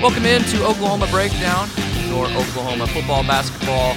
Welcome into Oklahoma Breakdown, your Oklahoma football, basketball,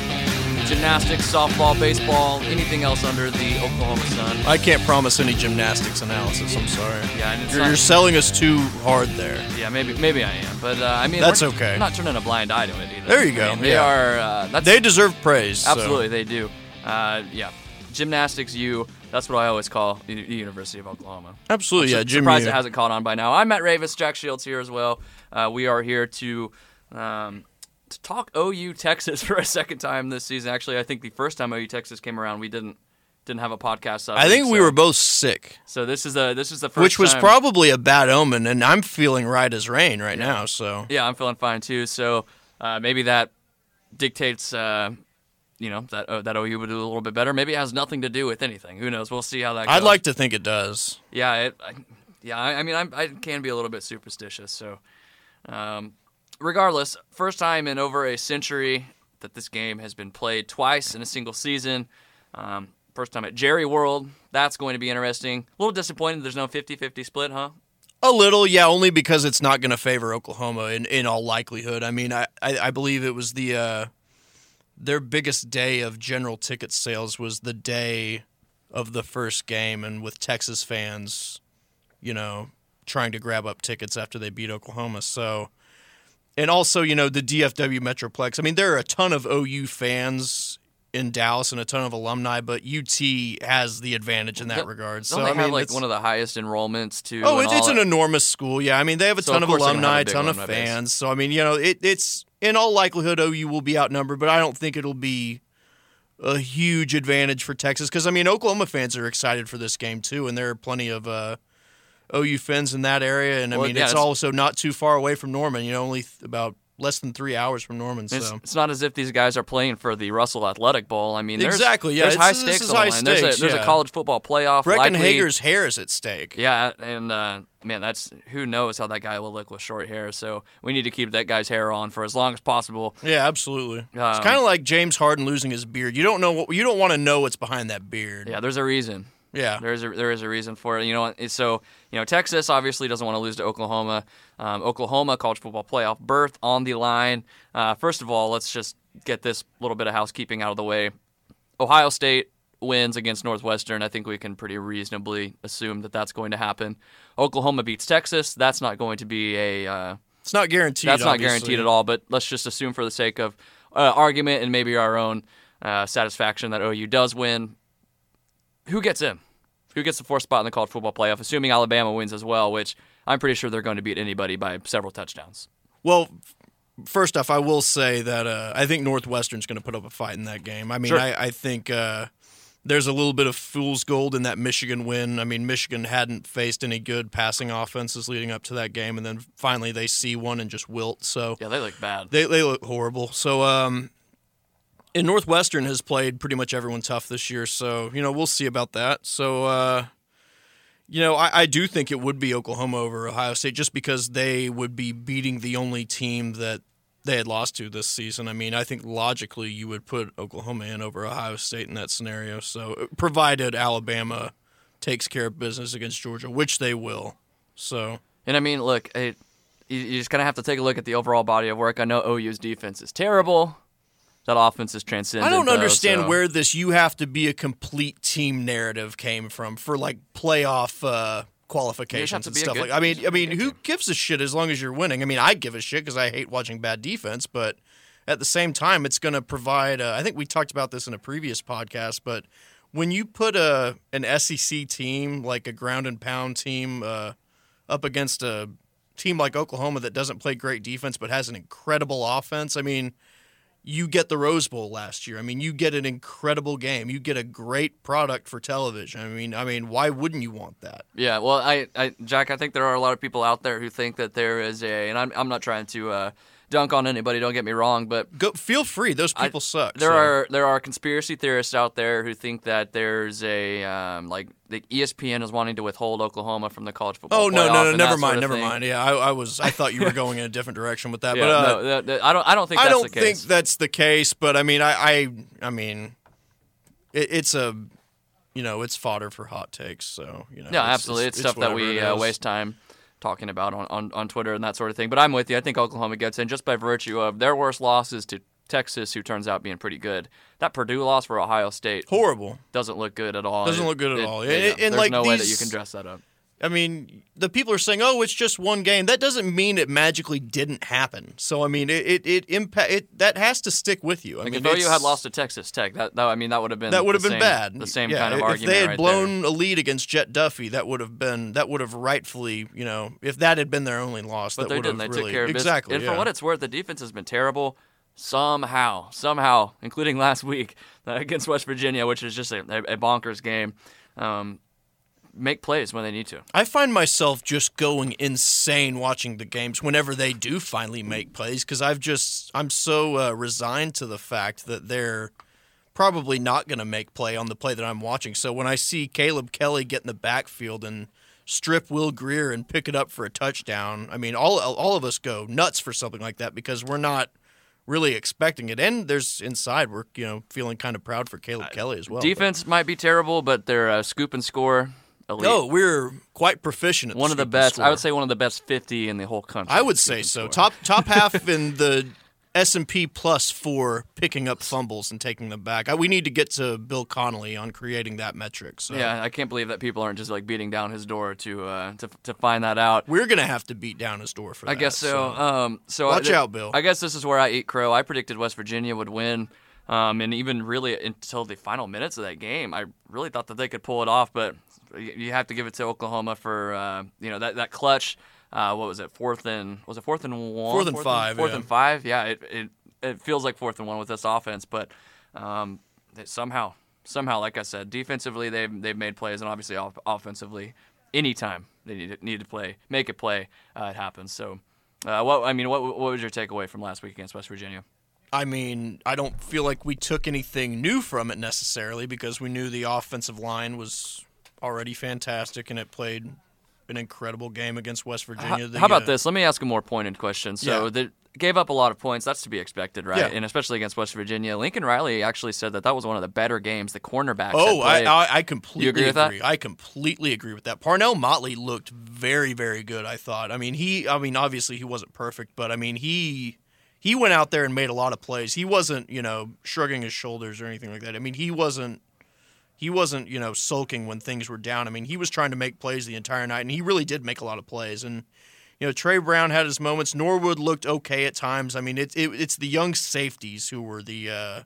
gymnastics, softball, baseball, anything else under the Oklahoma sun. I can't promise any gymnastics analysis. I'm sorry. Yeah, and it's You're, not- you're selling us too hard there. Yeah, maybe maybe I am, but uh, I mean That's okay. Not turning a blind eye to it either. There you I go, mean, they yeah. are. Uh, that's They deserve praise. so- absolutely they do. Uh, yeah, gymnastics. You. That's what I always call the University of Oklahoma. Absolutely, yeah. Sur- Jim, surprised it hasn't caught on by now. I'm Matt Ravis, Jack Shields here as well. Uh, we are here to um, to talk OU Texas for a second time this season. Actually, I think the first time OU Texas came around, we didn't didn't have a podcast. Up I think we so, were both sick, So this is the this is the first which was time- probably a bad omen, and I'm feeling right as rain right now. So Yeah, I'm feeling fine too. So uh, maybe that dictates, uh, you know, that uh, that OU would do a little bit better. Maybe it has nothing to do with anything. Who knows? We'll see how that. goes. I'd like to think it does. Yeah, it, I, yeah. I, I mean, I'm, I can be a little bit superstitious. So, um, regardless, first time in over a century that this game has been played twice in a single season. Um, first time at Jerry World. That's going to be interesting. A little disappointed there's no 50-50 split, huh? A little, yeah, only because it's not going to favor Oklahoma in, in all likelihood. I mean, I, I, I believe it was the uh, their biggest day of general ticket sales was the day of the first game, and with Texas fans, you know, trying to grab up tickets after they beat Oklahoma. So, and also, you know, the DFW Metroplex. I mean, there are a ton of OU fans in Dallas and a ton of alumni, but UT has the advantage in that Don't- regard. So, they I mean, have like one of the highest enrollments too? Oh, it, it's an enormous school. Yeah, I mean they have a So, ton of of, course they're gonna have alumni, a ton of base. fans. So I mean, you know, it, it's in all likelihood OU will be outnumbered, but I don't think it'll be a huge advantage for Texas because I mean Oklahoma fans are excited for this game too, and there are plenty of uh, OU fans in that area, and I Well, mean yeah, it's it's- also not too far away from Norman. You know, only th- about less than three hours from Norman. So it's not as if these guys are playing for the Russell Athletic Bowl. I mean, there's, Exactly, yeah, there's high stakes on high line. There's, stakes, a, there's a college football playoff. Breckyn Hager's hair is at stake. Yeah, and uh, man, that's who knows how that guy will look with short hair. So we need to keep that guy's hair on for as long as possible. Yeah, absolutely. it's Um, kind of like James Harden losing his beard. You don't know what you don't want to know what's behind that beard. Yeah, there's a reason. Yeah. There's a there is a reason for it. You know, so you know Texas obviously doesn't want to lose to Oklahoma. Um, Oklahoma college football playoff berth on the line. Uh, first of all, let's just get this little bit of housekeeping out of the way. Ohio State wins against Northwestern. I think we can pretty reasonably assume that that's going to happen. Oklahoma beats Texas. That's not going to be a uh, It's not guaranteed. that's not obviously. guaranteed at all. But let's just assume for the sake of uh, argument and maybe our own uh, satisfaction that OU does win. Who gets in? Who gets the fourth spot in the college football playoff? Assuming Alabama wins as well, which I'm pretty sure they're going to beat anybody by several touchdowns. Well, first off, I will say that uh, I think Northwestern's going to put up a fight in that game. I mean, Sure. I, I think uh, there's a little bit of fool's gold in that Michigan win. I mean, Michigan hadn't faced any good passing offenses leading up to that game, and then finally they see one and just wilt. So Yeah, they look bad. they they look horrible. So um, and Northwestern has played pretty much everyone tough this year. So you know we'll see about that. So uh, you know I, I do think it would be Oklahoma over Ohio State just because they would be beating the only team that they had lost to this season. I mean I think logically you would put Oklahoma in over Ohio State in that scenario. So provided Alabama takes care of business against Georgia, which they will. So. And I mean, look, it, you, you just kind of have to take a look at the overall body of work. I know OU's defense is terrible. That offense is transcendent. I don't though, understand so- where this "you have to be a complete team" narrative came from for like playoff uh, qualifications and stuff good- like. I mean, I mean, who gives a shit as long as you're winning? I mean, I give a shit because I hate watching bad defense, but at the same time, it's going to provide. Uh, I think we talked about this in a previous podcast, but when you put a an SEC team like a ground and pound team uh, up against a team like Oklahoma that doesn't play great defense but has an incredible offense, I mean you get the Rose Bowl last year. I mean, you get an incredible game. You get a great product for television. I mean, I mean, why wouldn't you want that? Yeah, well, I, I, Jack, I think there are a lot of people out there who think that there is a, and I'm, I'm not trying to uh, dunk on anybody. Don't get me wrong, but Go, feel free. Those I- people suck. there so. are there are conspiracy theorists out there who think that there's a um, like the ESPN is wanting to withhold Oklahoma from the college football. Oh no, no, no, never mind, never thing. mind. Yeah, I, I was, I thought you were going in a different direction with that, Yeah, but uh, no, that- that- I don't I don't think I that's don't the case. think that's the case. But I mean, I, I, I mean, it, it's a, you know, it's fodder for hot takes. So you know, yeah, it's- absolutely. It's, it's stuff that we uh, waste time talking about on, on, on Twitter and that sort of thing. But I'm with you. I think Oklahoma gets in just by virtue of their worst losses to Texas, who turns out being pretty good. That Purdue loss for Ohio State Horrible. doesn't look good at all. Doesn't It- look good at it- all. it- And- and there's like no way that you can dress that up. I mean, the people are saying, "Oh, it's just one game." That doesn't mean it magically didn't happen. So, I mean, it it, it impact it that has to stick with you. I Like mean, if OU had lost to Texas Tech, that, that I mean that would have been that would have been same- bad. The same Yeah, kind of if argument. they had right blown a lead against Jet Duffy, that would have been that would have rightfully, you know, if that had been their only loss, But that they would didn't. They have took really care of business. exactly. And yeah. for what it's worth, the defense has been terrible. Somehow, somehow, including last week uh, against West Virginia, which is just a, a bonkers game. Um, make plays when they need to. I find myself just going insane watching the games whenever they do finally make plays because I've just I'm so uh, resigned to the fact that they're probably not going to make play on the play that I'm watching. So when I see Caleb Kelly get in the backfield and strip Will Grier and pick it up for a touchdown, I mean all all of us go nuts for something like that because we're not really expecting it. And there's inside we're you know feeling kind of proud for Caleb Kelly as well. Defense might be terrible, but their uh, scoop and score elite. No, we're quite proficient at one of the best. I would say one of the best 50 in the whole country. I would say so. score. Top top half in the S and P plus for picking up fumbles and taking them back. I, we need to get to Bill Connelly on creating that metric. So Yeah, I can't believe that people aren't just like beating down his door to uh, to to find that out. we're gonna have to beat down his door for that. I guess so. Um, so Watch I, out, Bill. I guess this is where I eat crow. I predicted West Virginia would win, um, and even really until the final minutes of that game, I really thought that they could pull it off. But you have to give it to Oklahoma for uh, you know that that clutch. Uh, what was it? Fourth and was it fourth and one? Fourth and five, Fourth yeah. and five. Yeah, it, it it feels like fourth and one with this offense, but um, somehow somehow, like I said, defensively they've they've made plays, and obviously off- offensively, anytime they need to, need to play, make a play, uh, it happens. So. Uh, what I mean, what what was your takeaway from last week against West Virginia? I mean, I don't feel like we took anything new from it necessarily because we knew the offensive line was already fantastic and it played an incredible game against West How, Virginia. The, how about uh, this? Let me ask a more pointed question. So Yeah. they gave up a lot of points. That's to be expected, right? Yeah. And especially against West Virginia. Lincoln Riley actually said that that was one of the better games the cornerbacks. Oh, had I, played. I I completely agree with that? I completely agree with that. Parnell Motley looked very very good. I thought. I mean he. I mean obviously he wasn't perfect, but I mean he he went out there and made a lot of plays. He wasn't you know shrugging his shoulders or anything like that. I mean he wasn't he wasn't you know sulking when things were down. I mean he was trying to make plays the entire night, and he really did make a lot of plays. And you know Trey Brown had his moments. Norwood looked okay at times. I mean it's it, it's the young safeties who were the. Uh,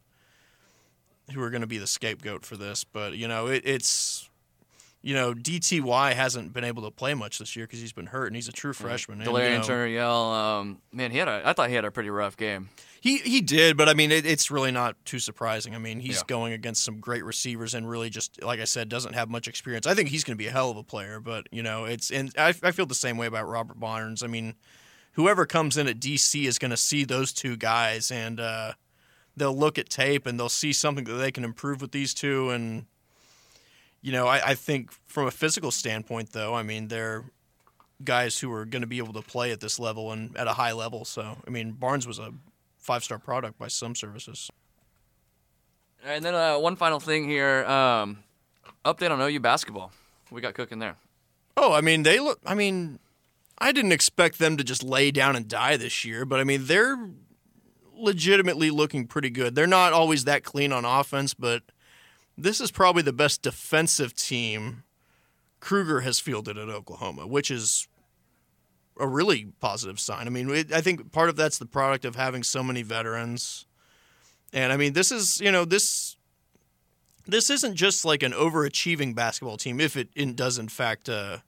who are going to be the scapegoat for this. But you know, it, it's you know, DTY hasn't been able to play much this year because he's been hurt and he's a true freshman. And, Delarrin you know, Turner Yell, um, man, he had a. I thought he had a pretty rough game. He he did, but I mean, it, it's really not too surprising. I mean, he's Yeah. going against some great receivers and really just like I said, doesn't have much experience. I think he's going to be a hell of a player, but you know, it's and I, I feel the same way about Robert Barnes. I mean, whoever comes in at DC is going to see those two guys and uh, they'll look at tape and they'll see something that they can improve with these two. And you know, I, I think from a physical standpoint, though, I mean, they're guys who are going to be able to play at this level and at a high level. So, I mean, Barnes was a five star product by some services. And then uh, one final thing here. Um, update on OU basketball. We got cooking there. Oh, I mean, they look. I mean, I didn't expect them to just lay down and die this year, but I mean, they're legitimately looking pretty good. They're not always that clean on offense, but this is probably the best defensive team Kruger has fielded at Oklahoma, which is a really positive sign. I mean, it, I think part of that's the product of having so many veterans. And I mean, this is, you know, this this isn't just like an overachieving basketball team if it in, does in fact uh,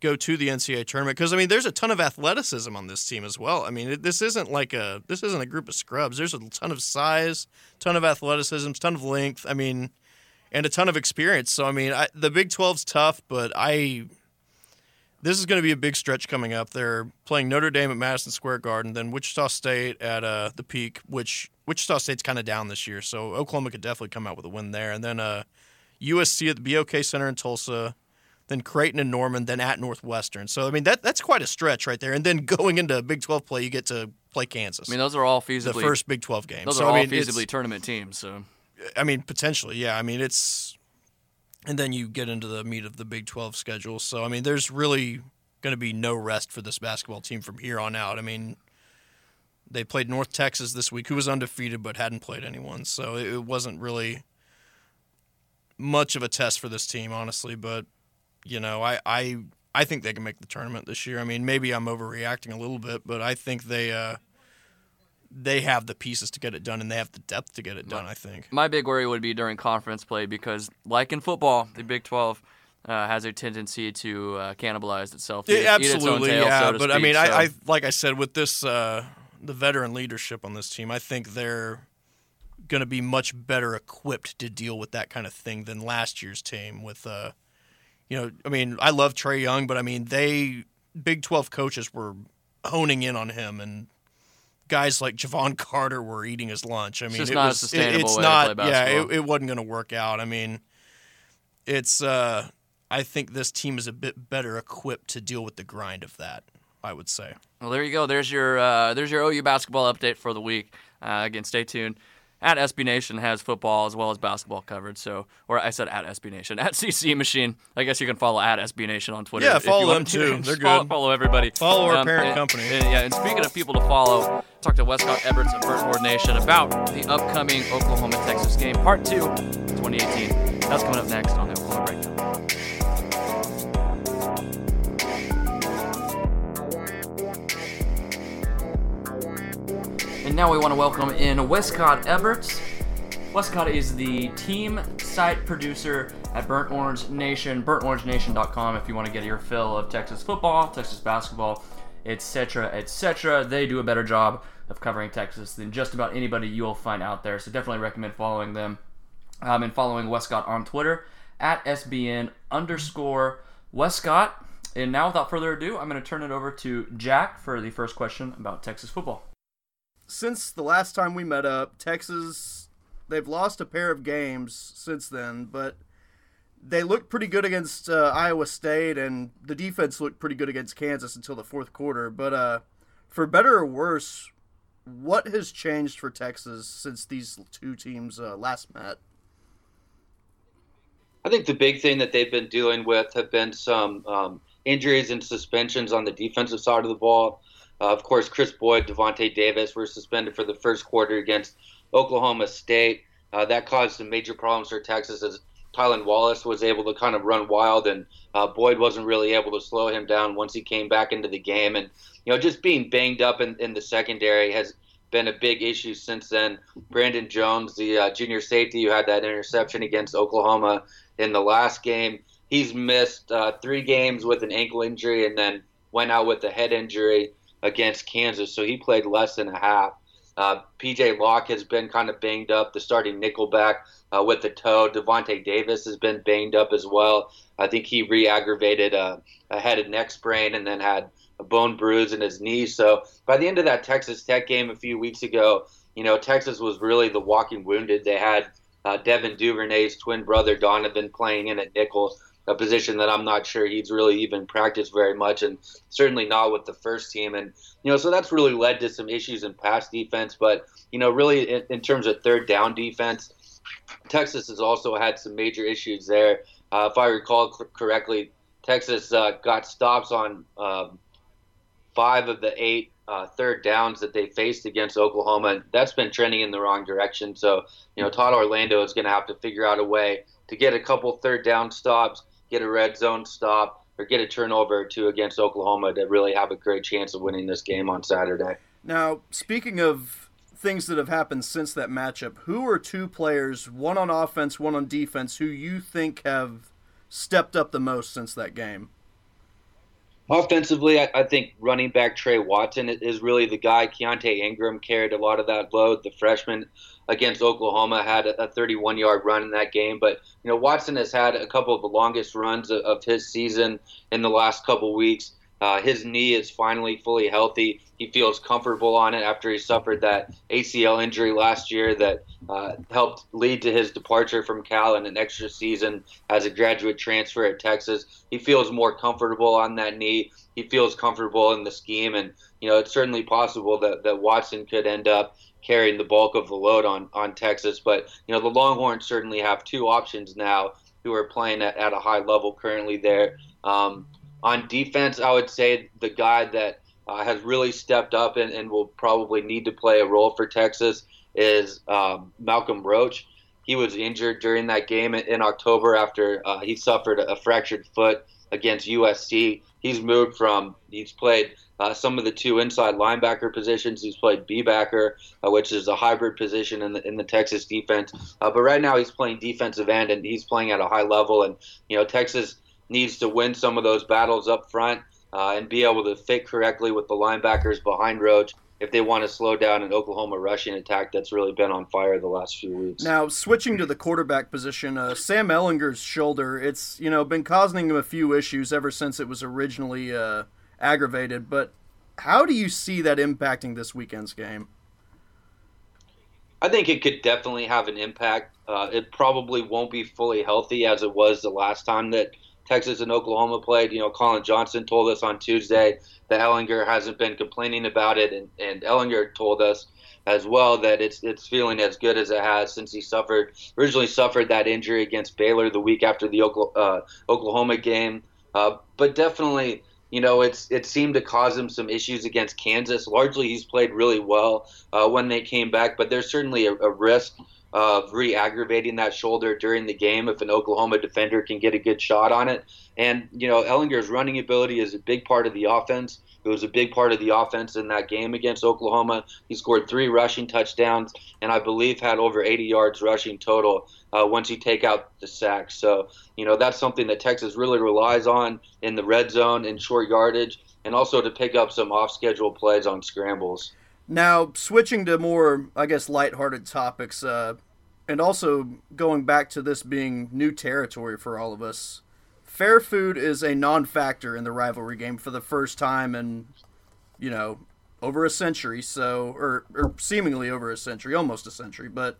go to the NCAA tournament because I mean there's a ton of athleticism on this team as well. I mean it, this isn't like a this isn't a group of scrubs. There's a ton of size, ton of athleticism, ton of length. I mean, and a ton of experience. So I mean I, the Big 12's tough, but I this is going to be a big stretch coming up. They're playing Notre Dame at Madison Square Garden, then Wichita State at uh, the Peak, which Wichita State's kind of down this year, so Oklahoma could definitely come out with a win there. And then uh, USC at the BOK Center in Tulsa, then Creighton and Norman, then at Northwestern. So I mean that that's quite a stretch right there. And then going into Big 12 play, you get to play Kansas. I mean, those are all feasibly the first Big 12 game. those so are all I mean, feasibly tournament teams. So I mean, potentially, yeah. I mean, it's, and then you get into the meat of the Big 12 schedule. So, I mean, there's really, going to be no rest for this basketball team from here on out. I mean, they played North Texas this week, who was undefeated but hadn't played anyone, so it wasn't really much of a test for this team, honestly. But you know, I I I think they can make the tournament this year. I mean, maybe I'm overreacting a little bit, but I think they uh, they have the pieces to get it done, and they have the depth to get it done. I think. My big worry would be during conference play because, like in football, the Big Twelve. Uh, has a tendency to uh, cannibalize itself. Eat, yeah, absolutely, tail, yeah. So but speak, I mean, so. I, I, like I said, with this uh, the veteran leadership on this team, I think they're going to be much better equipped to deal with that kind of thing than last year's team. With, uh, you know, I mean, I love Trae Young, but I mean, they Big Twelve coaches were honing in on him, and guys like Jevon Carter were eating his lunch. I mean, it's it not was, sustainable. It, it's not. yeah, it, it wasn't going to work out. I mean, it's. Uh, I think this team is a bit better equipped to deal with the grind of that. I would say. Well, there you go. There's your uh, there's your OU basketball update for the week. Uh, again, stay tuned. At SB Nation has football as well as basketball covered. So, or I said at SB Nation at CC Machine. I guess you can follow at SB Nation on Twitter. Yeah, follow them too. They're good. Follow everybody. Follow our um, parent and, company. And, yeah, and speaking of people to follow, talk to Wescott Eberts of Burnt Orange Nation about the upcoming Oklahoma Texas game, Part Two, 2018. That's coming up next on And now we want to welcome in Wescott Eberts. Wescott is the team site producer at Burnt Orange Nation, burntorangenation.com if you want to get your fill of Texas football, Texas basketball, etc., etc. They do a better job of covering Texas than just about anybody you'll find out there. So definitely recommend following them um, and following Wescott on Twitter at SBN underscore Wescott. And now, without further ado, I'm going to turn it over to Jack for the first question about Texas football since the last time we met up, Texas they've lost a pair of games since then, but they looked pretty good against uh, Iowa State, and the defense looked pretty good against Kansas until the fourth quarter. But uh, for better or worse, what has changed for Texas since these two teams uh, last met? I think the big thing that they've been dealing with have been some um, injuries and suspensions on the defensive side of the ball. Uh, of course, Chris Boyd, Davante Davis were suspended for the first quarter against Oklahoma State. Uh, that caused some major problems for Texas as Tylan Wallace was able to kind of run wild, and uh, Boyd wasn't really able to slow him down once he came back into the game. And you know, just being banged up in, in the secondary has been a big issue since then. Brandon Jones, the uh, junior safety who had that interception against Oklahoma in the last game, he's missed uh, three games with an ankle injury and then went out with a head injury against Kansas, so he played less than a half. Uh, PJ Locke has been kind of banged up, the starting nickelback uh, with the toe. Davante Davis has been banged up as well. I think he re aggravated a, a head and neck sprain and then had a bone bruise in his knee. So by the end of that Texas Tech game a few weeks ago, you know, Texas was really the walking wounded. They had uh, Devin Duvernay's twin brother Donovan playing in at nickel a position that I'm not sure he's really even practiced very much, and certainly not with the first team. And you know, so that's really led to some issues in pass defense. But you know, really in, in terms of third down defense, Texas has also had some major issues there. Uh, if I recall correctly, Texas uh, got stops on um, five of the eight uh, third downs that they faced against Oklahoma. That's been trending in the wrong direction. So, you know, Todd Orlando is going to have to figure out a way to get a couple third down stops get a red zone stop, or get a turnover or two against Oklahoma to really have a great chance of winning this game on Saturday. Now, speaking of things that have happened since that matchup, who are two players, one on offense, one on defense, who you think have stepped up the most since that game? Offensively, I, I, think running back Tre Watson is really the guy. Keaontay Ingram carried a lot of that load. The freshman against Oklahoma had a 31 yard run in that game. But, you know, Watson has had a couple of the longest runs of, of his season in the last couple weeks. Uh, his knee is finally fully healthy. He feels comfortable on it after he suffered that ACL injury last year that uh, helped lead to his departure from Cal and an extra season as a graduate transfer at Texas. He feels more comfortable on that knee. He feels comfortable in the scheme, and you know it's certainly possible that, that Watson could end up carrying the bulk of the load on on Texas. But you know the Longhorns certainly have two options now who are playing at, at a high level currently there. Um, On defense, I would say the guy that uh, has really stepped up and, and, will probably need to play a role for Texas is um, Malcolm Roach. He was injured during that game in, October after uh, he suffered a fractured foot against USC. He's moved from, he's played uh, some of the two inside linebacker positions. He's played B backer, uh, which is a hybrid position in the in the Texas defense. Uh, but right now he's playing defensive end, and he's playing at a high level. And you know Texas needs to win some of those battles up front uh, and be able to fit correctly with the linebackers behind Roach if they want to slow down an Oklahoma rushing attack that's really been on fire the last few weeks. Now, switching to the quarterback position, uh, Sam Ehlinger's shoulder, it's you know been causing him a few issues ever since it was originally uh, aggravated. But how do you see that impacting this weekend's game? I think it could definitely have an impact. Uh, it probably won't be fully healthy as it was the last time that Texas and Oklahoma played. You know, Collin Johnson told us on Tuesday that Ehlinger hasn't been complaining about it, and, and Ehlinger told us as well that it's it's feeling as good as it has since he suffered originally suffered that injury against Baylor the week after the uh, Oklahoma game. Uh, but definitely, you know, it's it seemed to cause him some issues against Kansas. Largely, he's played really well uh, when they came back, but there's certainly a, a risk of re-aggravating that shoulder during the game if an Oklahoma defender can get a good shot on it. And you know, Ehlinger's running ability is a big part of the offense. It was a big part of the offense in that game against Oklahoma. He scored three rushing touchdowns, and I believe had over 80 yards rushing total uh, once you take out the sacks. So you know that's something that Texas really relies on in the red zone and short yardage, and also to pick up some off-schedule plays on scrambles. Now, switching to more, I guess, lighthearted topics, uh, and also going back to this being new territory for all of us. Fair food is a non-factor in the rivalry game for the first time in, you know, over a century. So, or, or seemingly over a century, almost a century. But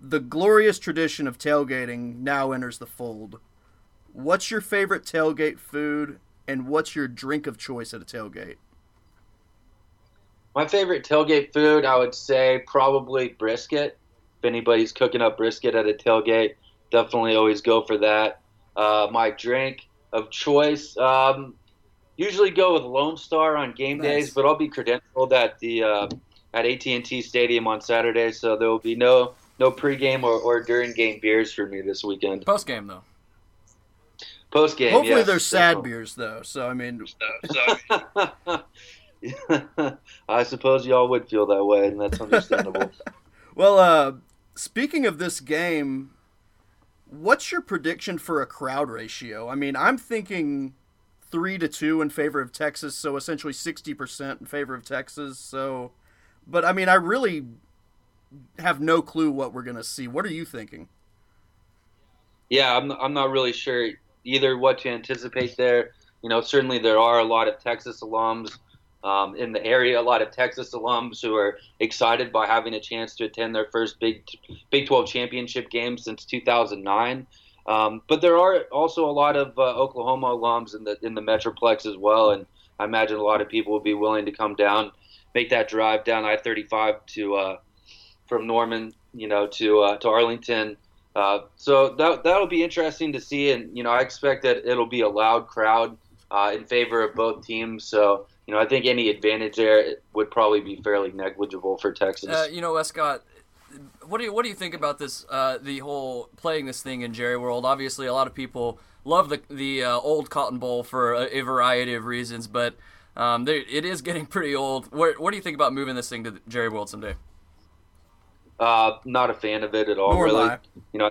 the glorious tradition of tailgating now enters the fold. What's your favorite tailgate food, and what's your drink of choice at a tailgate? My favorite tailgate food, I would say, probably brisket. If anybody's cooking up brisket at a tailgate, definitely always go for that. Uh, my drink of choice, um, usually go with Lone Star on game nice. days, but I'll be credentialed at the uh, at AT&T Stadium on Saturday, so there will be no no pregame or, or during game beers for me this weekend. Post game though. Post game. Hopefully, yes, there's sad beers though. So I mean. I suppose y'all would feel that way, and that's understandable. well, uh, speaking of this game, what's your prediction for a crowd ratio? I mean, I'm thinking three to two in favor of Texas, so essentially sixty percent in favor of Texas. So, but I mean, I really have no clue what we're gonna see. What are you thinking? Yeah, I'm I'm not really sure either what to anticipate there. You know, certainly there are a lot of Texas alums um, in the area. A lot of Texas alums who are excited by having a chance to attend their first Big Big 12 championship game since 2009. Um, but there are also a lot of uh, Oklahoma alums in the in the Metroplex as well, and I imagine a lot of people will be willing to come down, make that drive down I-35 to uh, from Norman, you know, to uh, to Arlington. Uh, so that that'll be interesting to see, and you know, I expect that it'll be a loud crowd uh, in favor of both teams. So you know, I think any advantage there would probably be fairly negligible for Texas. Uh, you know, Wescott, what do you what do you think about this? Uh, the whole playing this thing in Jerry World. Obviously, a lot of people love the the uh, old Cotton Bowl for a, a variety of reasons, but um, it is getting pretty old. What, what do you think about moving this thing to Jerry World someday? Uh, not a fan of it at all. Nor really, you know,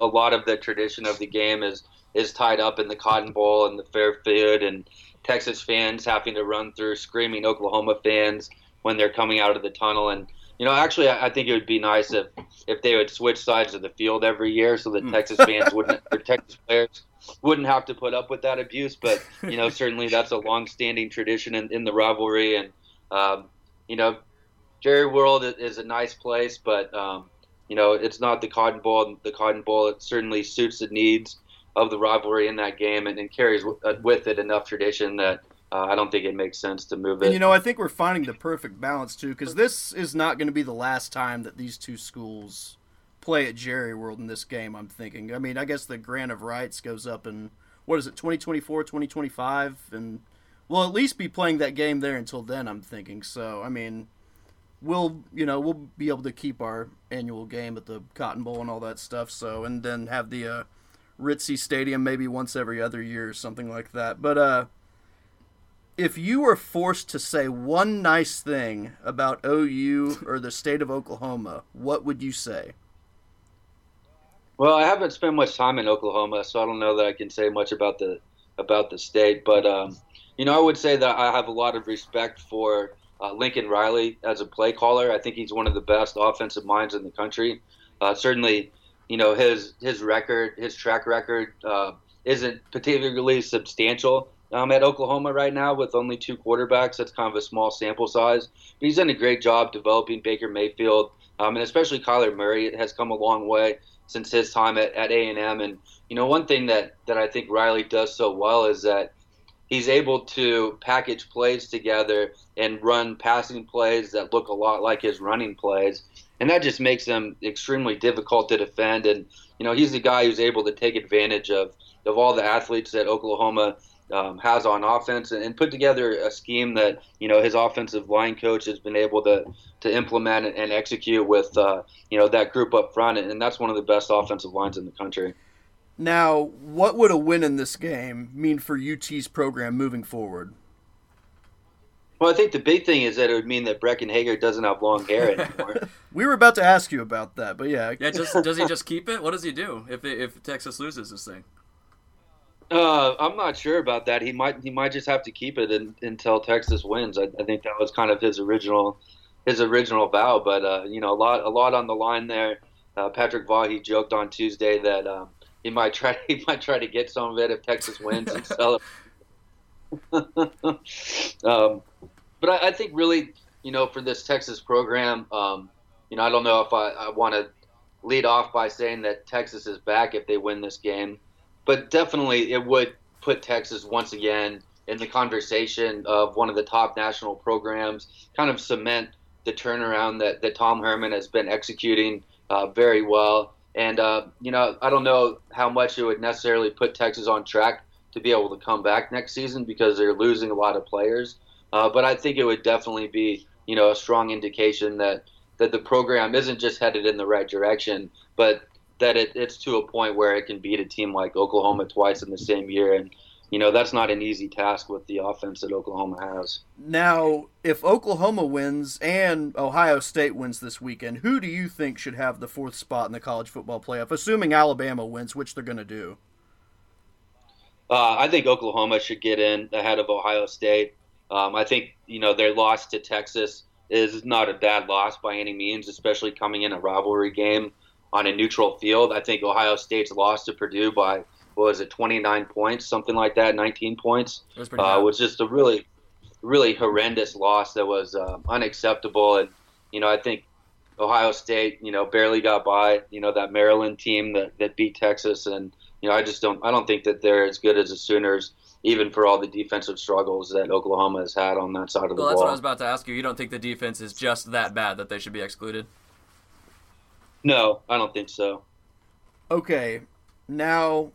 a lot of the tradition of the game is is tied up in the Cotton Bowl and the fair food and Texas fans having to run through screaming Oklahoma fans when they're coming out of the tunnel. And you know, actually, I think it would be nice if if they would switch sides of the field every year so that mm. Texas fans wouldn't or Texas players wouldn't have to put up with that abuse. But you know, certainly that's a long-standing tradition in, in the rivalry, and um, you know, Jerry World is a nice place, but um, you know, it's not the Cotton Bowl. The Cotton Bowl it certainly suits the needs of the rivalry in that game and, and carries uh, with it enough tradition that uh, I don't think it makes sense to move it. And you know, I think we're finding the perfect balance too, because this is not going to be the last time that these two schools play at Jerry World in this game. I'm thinking. I mean, I guess the grant of rights goes up in what is it 2024 2025 and we'll at least be playing that game there until then i'm thinking so i mean we'll you know we'll be able to keep our annual game at the cotton bowl and all that stuff so and then have the uh, ritzy stadium maybe once every other year or something like that but uh if you were forced to say one nice thing about OU or the state of Oklahoma, what would you say? Well, I haven't spent much time in Oklahoma, so I don't know that I can say much about the about the state. But um, you know, I would say that I have a lot of respect for uh, Lincoln Riley as a play caller. I think he's one of the best offensive minds in the country. Uh, certainly, you know his his record, his track record, uh, isn't particularly substantial um, at Oklahoma right now with only two quarterbacks. That's kind of a small sample size. But he's done a great job developing Baker Mayfield, um, and especially Kyler Murray. It has come a long way since his time at, at A&M. And, you know, one thing that, that I think Riley does so well is that he's able to package plays together and run passing plays that look a lot like his running plays. And that just makes them extremely difficult to defend. And, you know, he's the guy who's able to take advantage of, of all the athletes that Oklahoma um, has on offense and, and, put together a scheme that you know his offensive line coach has been able to to implement and, execute with uh, you know that group up front, and that's one of the best offensive lines in the country. Now, what would a win in this game mean for UT's program moving forward? Well, I think the big thing is that it would mean that Breckyn Hager doesn't have long hair anymore. we were about to ask you about that, but yeah. Yeah, just, does he just keep it? What does he do if if Texas loses this thing? Uh, I'm not sure about that. He might he might just have to keep it in, until Texas wins. I, I, think that was kind of his original his original vow. But uh, you know, a lot a lot on the line there. Uh, Patrick Vaught he joked on Tuesday that um, he might try he might try to get some of it if Texas wins and sell it. um, but I, I, think really, you know, for this Texas program, um, you know, I don't know if I, I want to lead off by saying that Texas is back if they win this game but definitely it would put Texas once again in the conversation of one of the top national programs, kind of cement the turnaround that, that Tom Herman has been executing uh, very well. And, uh, you know, I don't know how much it would necessarily put Texas on track to be able to come back next season because they're losing a lot of players. Uh, but I think it would definitely be, you know, a strong indication that, that the program isn't just headed in the right direction, but that it, it's to a point where it can beat a team like Oklahoma twice in the same year. And, you know, that's not an easy task with the offense that Oklahoma has. Now, if Oklahoma wins and Ohio State wins this weekend, who do you think should have the fourth spot in the college football playoff, assuming Alabama wins, which they're going to do? Uh, I think Oklahoma should get in ahead of Ohio State. Um, I think, you know, their loss to Texas is not a bad loss by any means, especially coming in a rivalry game on a neutral field. I think Ohio State's loss to Purdue by what was it, 29 points, something like that, 19 points, uh, was just a really, really horrendous loss that was uh, unacceptable. And you know, I think Ohio State, you know, barely got by. You know, that Maryland team that, that beat Texas, and you know, I just don't, I don't think that they're as good as the Sooners. Even for all the defensive struggles that Oklahoma has had on that side of well, the ball. Well, that's what I was about to ask you. You don't think the defense is just that bad that they should be excluded? No, I don't think so. Okay, now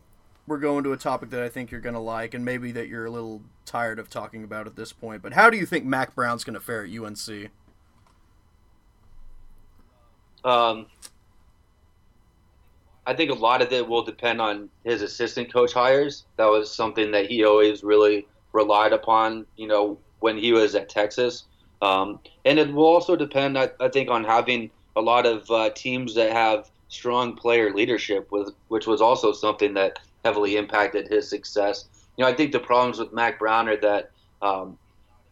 we're going to a topic that I think you're going to like, and maybe that you're a little tired of talking about at this point. But how do you think Mack Brown's going to fare at UNC? Um, I think a lot of it will depend on his assistant coach hires. That was something that he always really relied upon, you know, when he was at Texas. Um, and it will also depend, I, I think, on having – a lot of uh, teams that have strong player leadership, with, which was also something that heavily impacted his success. You know, I think the problems with Mack Brown are that um,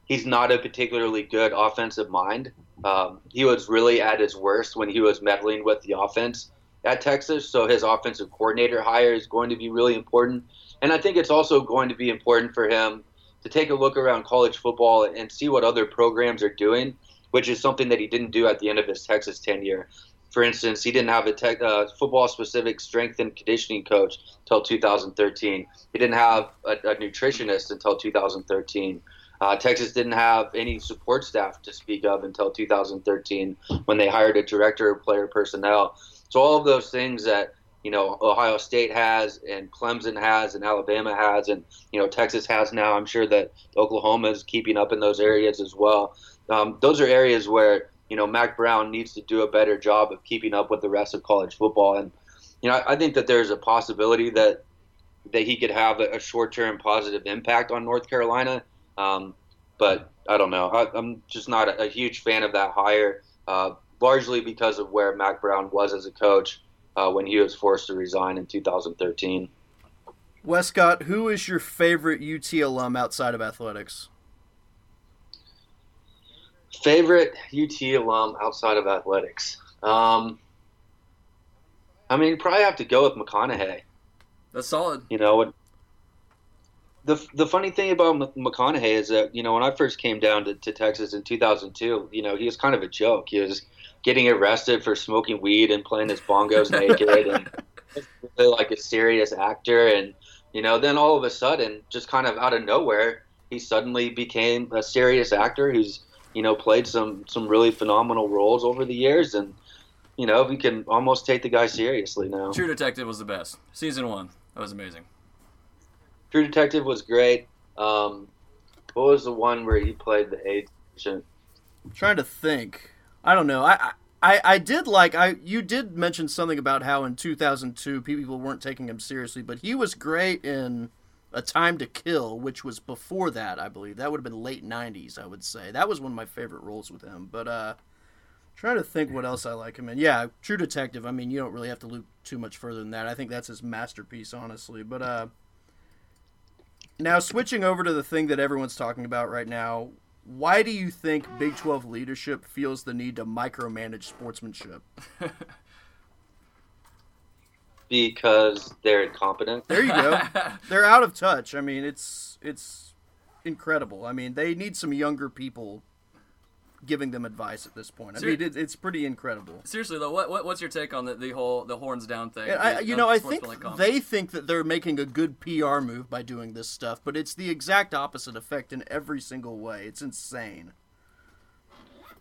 he's not a particularly good offensive mind. Um, he was really at his worst when he was meddling with the offense at Texas. So his offensive coordinator hire is going to be really important. And I think it's also going to be important for him to take a look around college football and see what other programs are doing which is something that he didn't do at the end of his Texas tenure. For instance, he didn't have a tech, uh, football-specific strength and conditioning coach until 2013. He didn't have a, a nutritionist until 2013. Uh, Texas didn't have any support staff to speak of until 2013 when they hired a director of player personnel. So all of those things that you know Ohio State has and Clemson has and Alabama has and you know Texas has now. I'm sure that Oklahoma is keeping up in those areas as well. Um, those are areas where you know Mack Brown needs to do a better job of keeping up with the rest of college football. And you know I, I think that there's a possibility that that he could have a, a short-term positive impact on North Carolina. Um, but I don't know. I, am just not a, a, huge fan of that hire, uh, largely because of where Mack Brown was as a coach uh, when he was forced to resign in 2013. Wescott, who is your favorite UT alum outside of athletics? Favorite UT alum outside of athletics? Um, I mean, you probably have to go with McConaughey. That's solid. You know, the the funny thing about McConaughey is that you know when I first came down to, to Texas in 2002, you know he was kind of a joke. He was getting arrested for smoking weed and playing his bongos naked, and really like a serious actor. And you know, then all of a sudden, just kind of out of nowhere, he suddenly became a serious actor who's you know played some some really phenomenal roles over the years, and you know we can almost take the guy seriously now. True Detective was the best season one. That was amazing. True Detective was great. Um, what was the one where he played the agent? I'm trying to think. I don't know. I, I I did like I you did mention something about how in 2002 people weren't taking him seriously, but he was great in A Time to Kill, which was before that, I believe. That would have been late 90s, I would say. That was one of my favorite roles with him. But uh trying to think what else I like him in. Yeah, True Detective. I mean, you don't really have to look too much further than that. I think that's his masterpiece, honestly. But uh, now switching over to the thing that everyone's talking about right now, why do you think Big 12 leadership feels the need to micromanage sportsmanship? because they're incompetent. There you go. they're out of touch. I mean, it's it's incredible. I mean, they need some younger people giving them advice at this point. I Ser- mean, it, it's pretty incredible. Seriously though, what, what, what's your take on the, the whole the horns down thing? I, you know, I think they think that they're making a good PR move by doing this stuff, but it's the exact opposite effect in every single way. It's insane.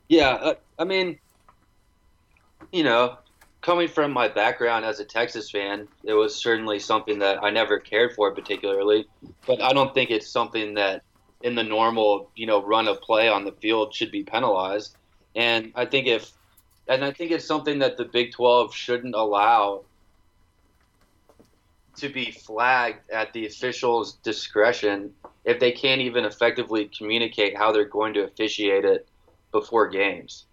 Yeah, uh, I mean, you know, coming from my background as a Texas fan, it was certainly something that I never cared for particularly, but I don't think it's something that in the normal, you know, run of play on the field should be penalized. And I think if, and I think it's something that the Big 12 shouldn't allow to be flagged at the official's discretion if they can't even effectively communicate how they're going to officiate it before games.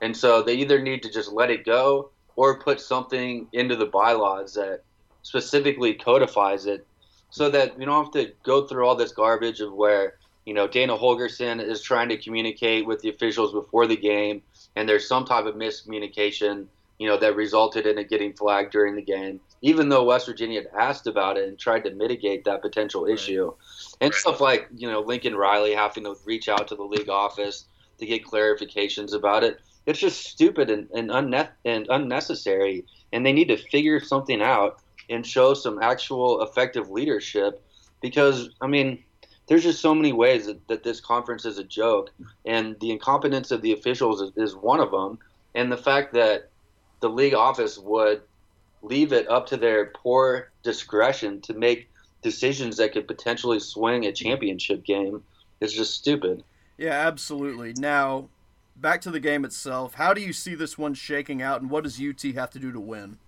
And so they either need to just let it go or put something into the bylaws that specifically codifies it so that you don't have to go through all this garbage of where you know, Dana Holgorsen is trying to communicate with the officials before the game, and there's some type of miscommunication, you know, that resulted in it getting flagged during the game, even though West Virginia had asked about it and tried to mitigate that potential issue. And stuff like, you know, Lincoln Riley having to reach out to the league office to get clarifications about it. It's just stupid and, and, unne- and unnecessary, and they need to figure something out and show some actual effective leadership because, I mean, there's just so many ways that, that this conference is a joke, and the incompetence of the officials is, is one of them, and the fact that the league office would leave it up to their poor discretion to make decisions that could potentially swing a championship game is just stupid. Yeah, absolutely. Now, back to the game itself. How do you see this one shaking out, and what does UT have to do to win?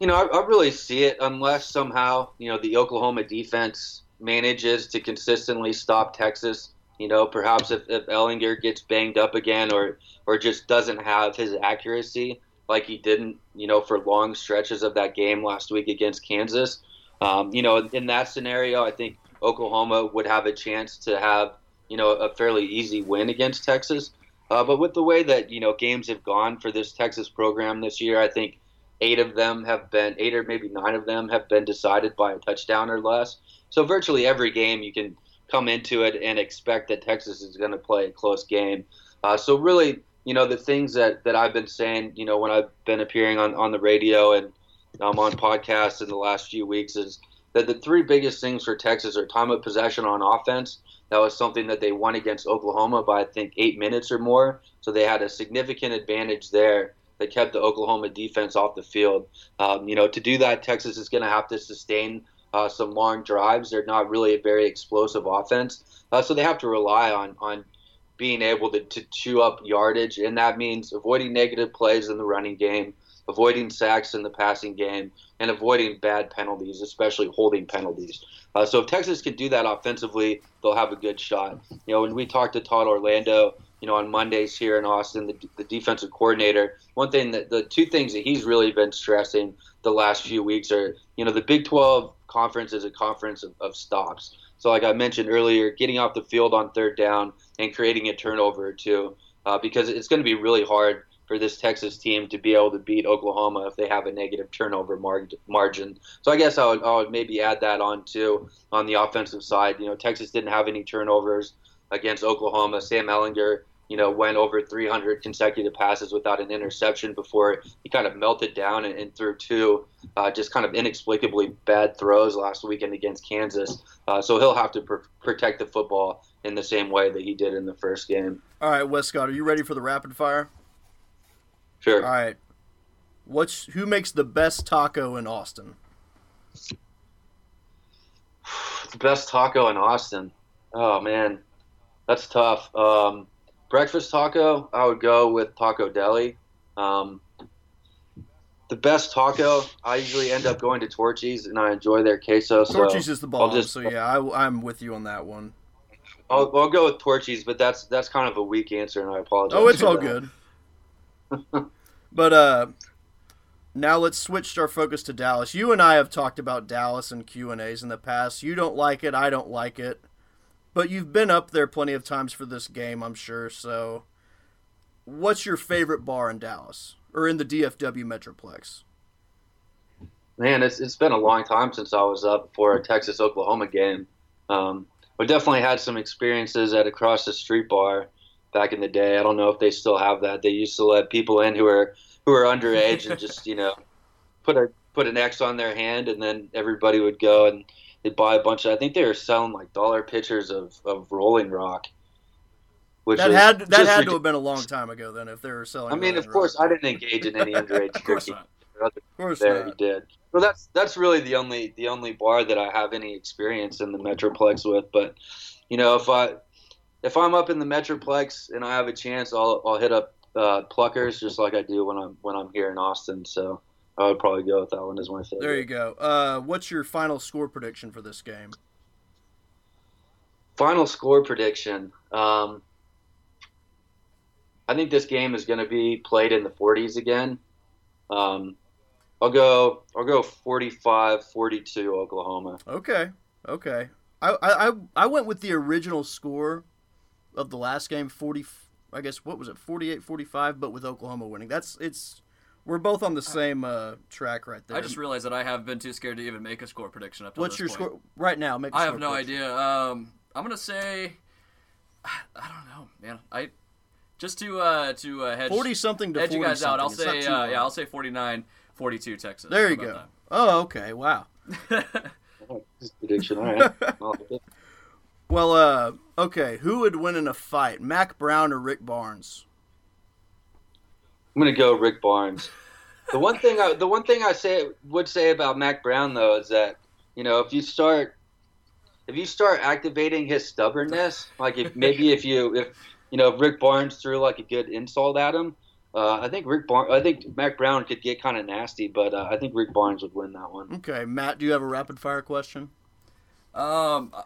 You know, I, I, really see it unless somehow, you know, the Oklahoma defense manages to consistently stop Texas. You know, perhaps if, if Ehlinger gets banged up again or, or just doesn't have his accuracy like he didn't, you know, for long stretches of that game last week against Kansas. Um, you know, in that scenario, I think Oklahoma would have a chance to have, you know, a fairly easy win against Texas. Uh, but with the way that, you know, games have gone for this Texas program this year, I think – eight of them have been eight or maybe nine of them have been decided by a touchdown or less. So virtually every game you can come into it and expect that Texas is going to play a close game. Uh, so really, you know, the things that, that I've been saying, you know, when I've been appearing on, on the radio and um, on podcasts in the last few weeks is that the three biggest things for Texas are time of possession on offense. That was something that they won against Oklahoma by I think eight minutes or more. So they had a significant advantage there They kept the Oklahoma defense off the field. Um, you know, to do that, Texas is going to have to sustain uh, some long drives. They're not really a very explosive offense, uh, so they have to rely on on being able to, to chew up yardage, and that means avoiding negative plays in the running game, avoiding sacks in the passing game, and avoiding bad penalties, especially holding penalties. Uh, so if Texas can do that offensively, they'll have a good shot. You know, when we talked to Todd Orlando, you know, on Mondays here in Austin, the, the defensive coordinator, one thing that the two things that he's really been stressing the last few weeks are, you know, the Big 12 conference is a conference of, of stops. So, like I mentioned earlier, getting off the field on third down and creating a turnover or two, uh, because it's going to be really hard for this Texas team to be able to beat Oklahoma if they have a negative turnover mar- margin. So I guess I would, I would maybe add that on too on the offensive side. You know, Texas didn't have any turnovers against Oklahoma. Sam Ehlinger, you know, went over 300 consecutive passes without an interception before he kind of melted down and, and threw two uh, just kind of inexplicably bad throws last weekend against Kansas. Uh, so he'll have to pr- protect the football in the same way that he did in the first game. All right, Wescott, are you ready for the rapid fire? Sure. All right. What's who makes the best taco in Austin? the best taco in Austin. Oh man, that's tough. Um, breakfast taco, I would go with Taco Deli. Um, the best taco, I usually end up going to Torchy's, and I enjoy their queso. So Torchy's is the bomb, just- so yeah, I, I'm with you on that one. I'll, I'll go with Torchy's, but that's that's kind of a weak answer, and I apologize. Oh, it's all that. good. but uh, now let's switch our focus to Dallas. You and I have talked about Dallas and Q and A's in the past. You don't like it, I don't like it, but you've been up there plenty of times for this game, I'm sure. So, what's your favorite bar in Dallas or in the DFW Metroplex? Man, it's it's been a long time since I was up for a Texas Oklahoma game. Um, definitely had some experiences at across the street bar back in the day. I don't know if they still have that. They used to let people in who are who are underage and just you know put a put an X on their hand, and then everybody would go and they'd buy a bunch of. I think they were selling like dollar pitchers of, of Rolling Rock. Which That had that had to have been a long time ago then, if they were selling. I mean, Rolling of course, Rock. I didn't engage in any underage Of course drinking. not. Of course there he not. did. Well, that's that's really the only the only bar that I have any experience in the Metroplex with. But you know, if I if I'm up in the Metroplex and I have a chance, I'll I'll hit up uh, Pluckers just like I do when I'm when I'm here in Austin. So I would probably go with that one as my favorite. There you go. Uh, what's your final score prediction for this game? Final score prediction. Um, I think this game is going to be played in the 40s again. Um, I'll go. I'll go 45-42 Oklahoma. Okay, okay. I, I I- went with the original score of the last game, forty. I guess what was it, 48-45, but with Oklahoma winning. That's it's. We're both on the same uh, track right there. I just realized that I have been too scared to even make a score prediction up to What's this your point. score right now? Make. I I have no idea. Um, I'm gonna say, I don't know, man. I just to uh, to uh, hedge Forty something to edge you 40 guys out. I'll. It's say uh, yeah. I'll say 49, 42 Texas. There you go. about Oh, okay. Wow. Oh, this is prediction. All right. I'll like it. Well, uh, okay. Who would win in a fight, Mack Brown or Rick Barnes? I'm gonna go Rick Barnes. The one thing I the one thing I say would say about Mack Brown though is that you know if you start if you start activating his stubbornness, like if maybe if you if you know if Rick Barnes threw like a good insult at him, uh, I think Rick Barnes I think Mack Brown could get kind of nasty, but uh, I think Rick Barnes would win that one. Okay, Matt. Do you have a rapid fire question? that? Um, uh,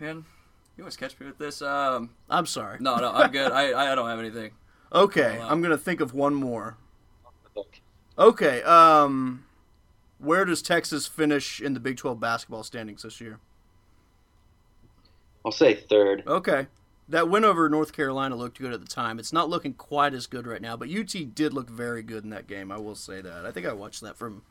man, you always catch me with this. Um, I'm sorry. no, no, I'm good. I I don't have anything. Okay, Oh. I'm gonna think of one more. Okay, um, where does Texas finish in the Big 12 basketball standings this year? I'll say third. Okay, that win over North Carolina looked good at the time. It's not looking quite as good right now, but UT did look very good in that game. I will say that. I think I watched that from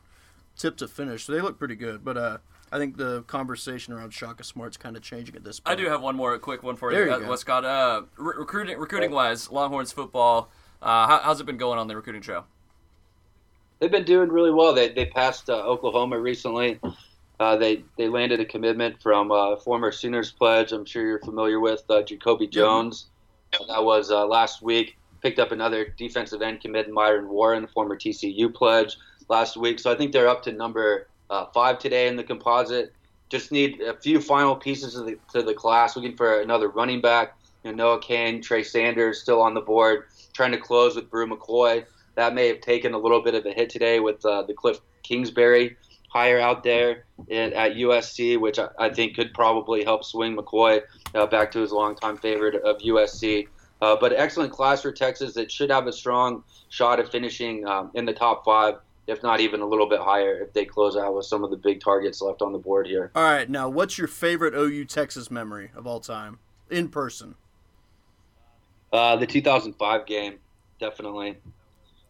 tip to finish, so they look pretty good. But uh, I think the conversation around Shaka Smart's kind of changing at this point. I do have one more quick one for There you, you uh, go. Uh, re- recruiting recruiting wise, Longhorns football. Uh, how, how's it been going on the recruiting trail? They've been doing really well. They they passed uh, Oklahoma recently. Uh, they they landed a commitment from uh, former Sooners pledge. I'm sure you're familiar with uh, Jacoby Jones. That was uh, last week. picked up another defensive end commit, Myron Warren, former TCU pledge, last week. So I think they're up to number uh, five today in the composite. Just need a few final pieces to the, to the class. Looking for another running back. You know, Noah Cain, Trey Sanders still on the board. Trying to close with Bru McCoy. That may have taken a little bit of a hit today with uh, the Kliff Kingsbury hire out there in, at USC, which I, I, think could probably help swing McCoy uh, back to his longtime favorite of USC. Uh, but excellent class for Texas that should have a strong shot at finishing um, in the top five, if not even a little bit higher, if they close out with some of the big targets left on the board here. All right, now what's your favorite OU Texas memory of all time in person? Uh, the 2005 game, definitely.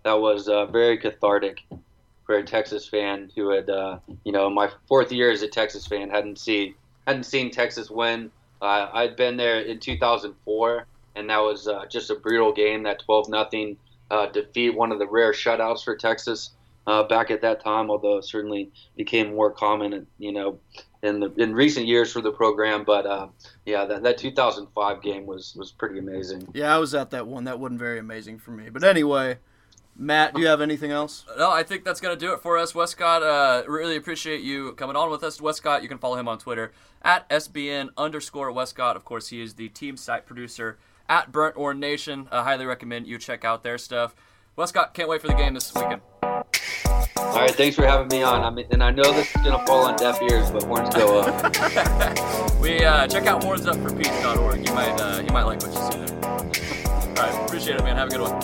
That was uh, very cathartic for a Texas fan who had, uh, you know, my fourth year as a Texas fan hadn't seen hadn't seen Texas win. Uh, I'd been there in 2004 and that was uh, just a brutal game. That 12 nothing uh, defeat, one of the rare shutouts for Texas uh, back at that time. Although it certainly became more common, you know, in the in recent years for the program. But uh, yeah, that, that 2005 game was was pretty amazing. Yeah, I was at that one. That wasn't very amazing for me. But anyway. Matt, do you have anything else? No, I think that's going to do it for us. Wescott, uh, really appreciate you coming on with us. Wescott, you can follow him on Twitter at SBN underscore Wescott. Of course, he is the team site producer at Burnt Orange Nation. I highly recommend you check out their stuff. Wescott, can't wait for the game this weekend. All right, thanks for having me on. I mean, and I know this is gonna fall on deaf ears, but horns go up. we uh, check out hornsupforpeace.org. You might uh, you might like what you see there. All right, appreciate it, man. Have a good one.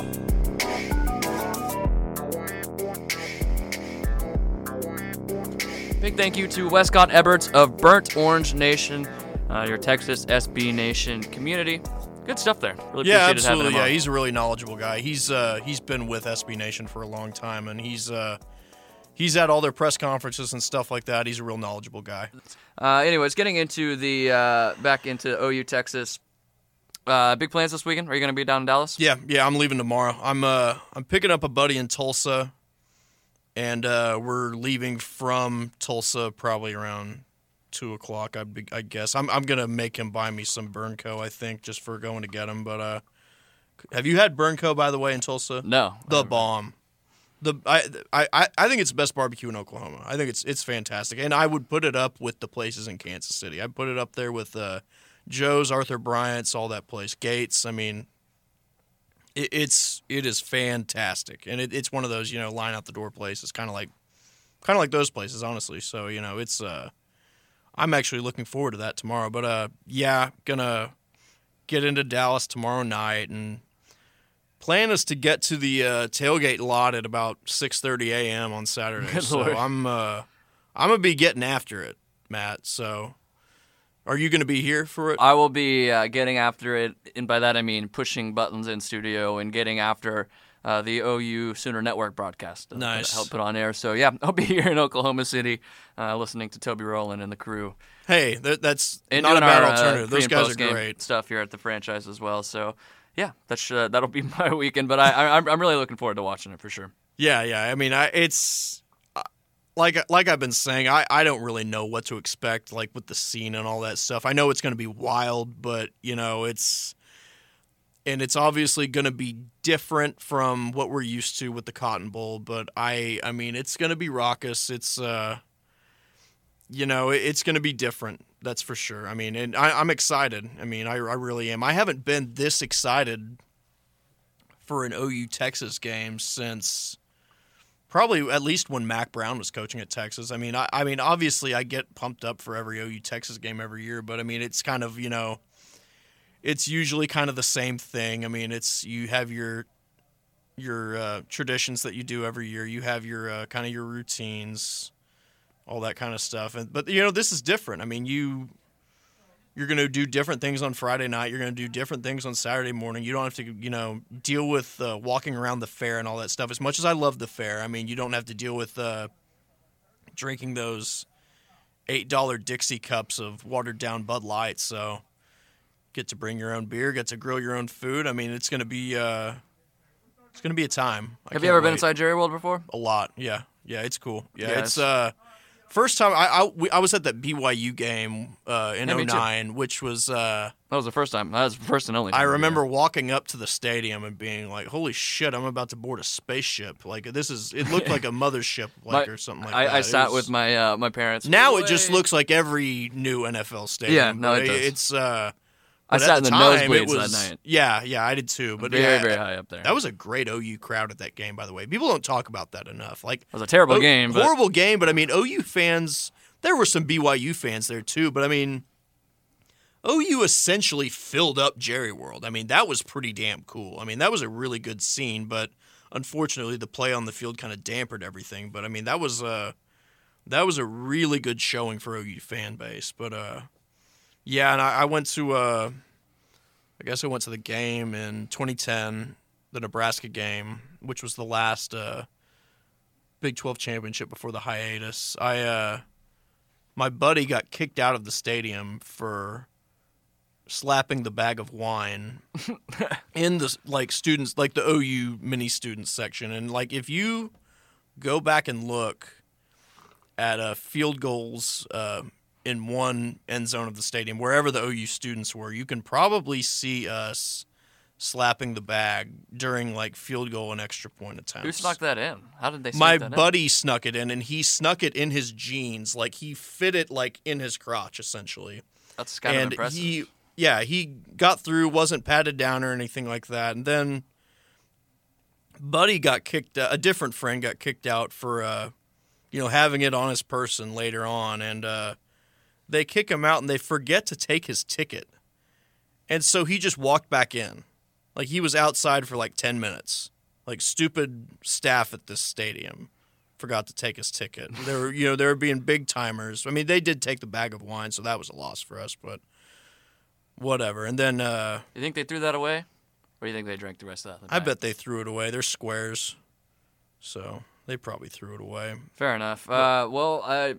Big thank you to Wescott Eberts of Burnt Orange Nation, uh, your Texas SB Nation community good stuff there. Really yeah, absolutely. Yeah, he's a really knowledgeable guy. He's uh, he's been with SB Nation for a long time, and he's uh, he's at all their press conferences and stuff like that. He's a real knowledgeable guy. Uh, anyways, getting into the uh, back into OU Texas. Uh, big plans this weekend? Are you going to be down in Dallas? Yeah, yeah. I'm leaving tomorrow. I'm uh, I'm picking up a buddy in Tulsa, and uh, we're leaving from Tulsa probably around two o'clock. I, I guess I'm I'm gonna make him buy me some Burnco. I think just for going to get him. But uh, have you had Burnco by the way in Tulsa? No, the bomb. The I, I I think it's the best barbecue in Oklahoma. I think it's it's fantastic, and I would put it up with the places in Kansas City. I put it up there with uh, Joe's, Arthur Bryant's, all that place, Gates. I mean, it, it's it is fantastic, and it, it's one of those you know line out the door places, kind of like kind of like those places, honestly. So you know, it's uh, I'm actually looking forward to that tomorrow. But uh, yeah, gonna get into Dallas tomorrow night, and plan is to get to the uh, tailgate lot at about 6:30 a.m. on Saturday. Good so Lord. I'm uh, I'm gonna be getting after it, Matt. So. Are you going to be here for it? I will be uh, getting after it, and by that I mean pushing buttons in studio and getting after uh, the OU Sooner Network broadcast. Uh, nice. Help put on air. So yeah, I'll be here in Oklahoma City, uh, listening to Toby Rowland and the crew. Hey, that's and not a bad uh, alternative. Those guys are great. Stuff here at the franchise as well. So yeah, that's uh, that'll be my weekend. But I, I I'm really looking forward to watching it for sure. Yeah, yeah. I mean, I, it's uh, like like I've been saying, I, I don't really know what to expect, like with the scene and all that stuff. I know it's going to be wild, but you know, it's and it's obviously going to be different from what we're used to with the Cotton Bowl. But I, I mean, it's going to be raucous. It's, uh, you know, it's going to be different. That's for sure. I mean, and I, am excited. I mean, I, I really am. I haven't been this excited for an OU Texas game since probably at least when Mack Brown was coaching at Texas. I mean, I, I mean, obviously, I get pumped up for every OU Texas game every year, but I mean, it's kind of you know it's usually kind of the same thing. I mean, it's you have your your uh, traditions that you do every year. You have your uh, kind of your routines, all that kind of stuff. And but you know, this is different. I mean, you you're going to do different things on Friday night. You're going to do different things on Saturday morning. You don't have to, you know, deal with uh, walking around the fair and all that stuff. As much as I love the fair, I mean, you don't have to deal with uh, drinking those eight dollar Dixie cups of watered down Bud Light. So get to bring your own beer, get to grill your own food. I mean, it's going to be uh, it's going to be a time. I Have you ever wait. been inside Jerry World before? A lot. Yeah. Yeah, it's cool. Yeah, yeah it's, it's uh First time I I, we, I was at that BYU game uh, in Yeah, me too. 09, which was uh, That was the first time. That was the first and only. Time I we were remember walking up to the stadium and being like, "Holy shit! I'm about to board a spaceship! Like this is it looked like a mothership, like My- or something like I, that." I It sat was- with my uh, my parents. Now it just Way- looks like every new NFL stadium. Yeah, no, it does. It's uh, I but at sat in the time, nosebleeds it was, that night. Yeah, yeah, I did too. But very yeah, very high up there. That was a great OU crowd at that game, by the way. People don't talk about that enough. Like It was a terrible O- game, but horrible game. But I mean, OU fans. There were some BYU fans there too. But I mean, OU essentially filled up Jerry World. I mean, that was pretty damn cool. I mean, that was a really good scene. But unfortunately, the play on the field kind of dampened everything. But I mean, that was a that was a really good showing for OU fan base. But uh, yeah, and I, I went to uh, I guess I went to the game in 2010, the Nebraska game, which was the last uh, Big 12 championship before the hiatus. I uh, my buddy got kicked out of the stadium for slapping the bag of wine in the like students like the OU mini students section and like if you go back and look at uh, field goals uh, in one end zone of the stadium wherever the OU students were you can probably see us slapping the bag during like field goal and extra point attempts who snuck that in? How did they? My that in? buddy snuck it in and he snuck it in his jeans like he fit it like in his crotch essentially That's kind of and impressive. he yeah he got through wasn't patted down or anything like that and then buddy got kicked uh, a different friend got kicked out for uh you know having it on his person later on and uh they kick him out and they forget to take his ticket. And so he just walked back in. Like he was outside for like 10 minutes. Like stupid staff at this stadium forgot to take his ticket. They were, you know there were being big timers. I mean they did take the bag of wine so that was a loss for us but whatever. And then uh you think they threw that away, or do you think they drank the rest of that? i bet they threw it away. They're squares so they probably threw it away. Fair enough. Uh, well, I,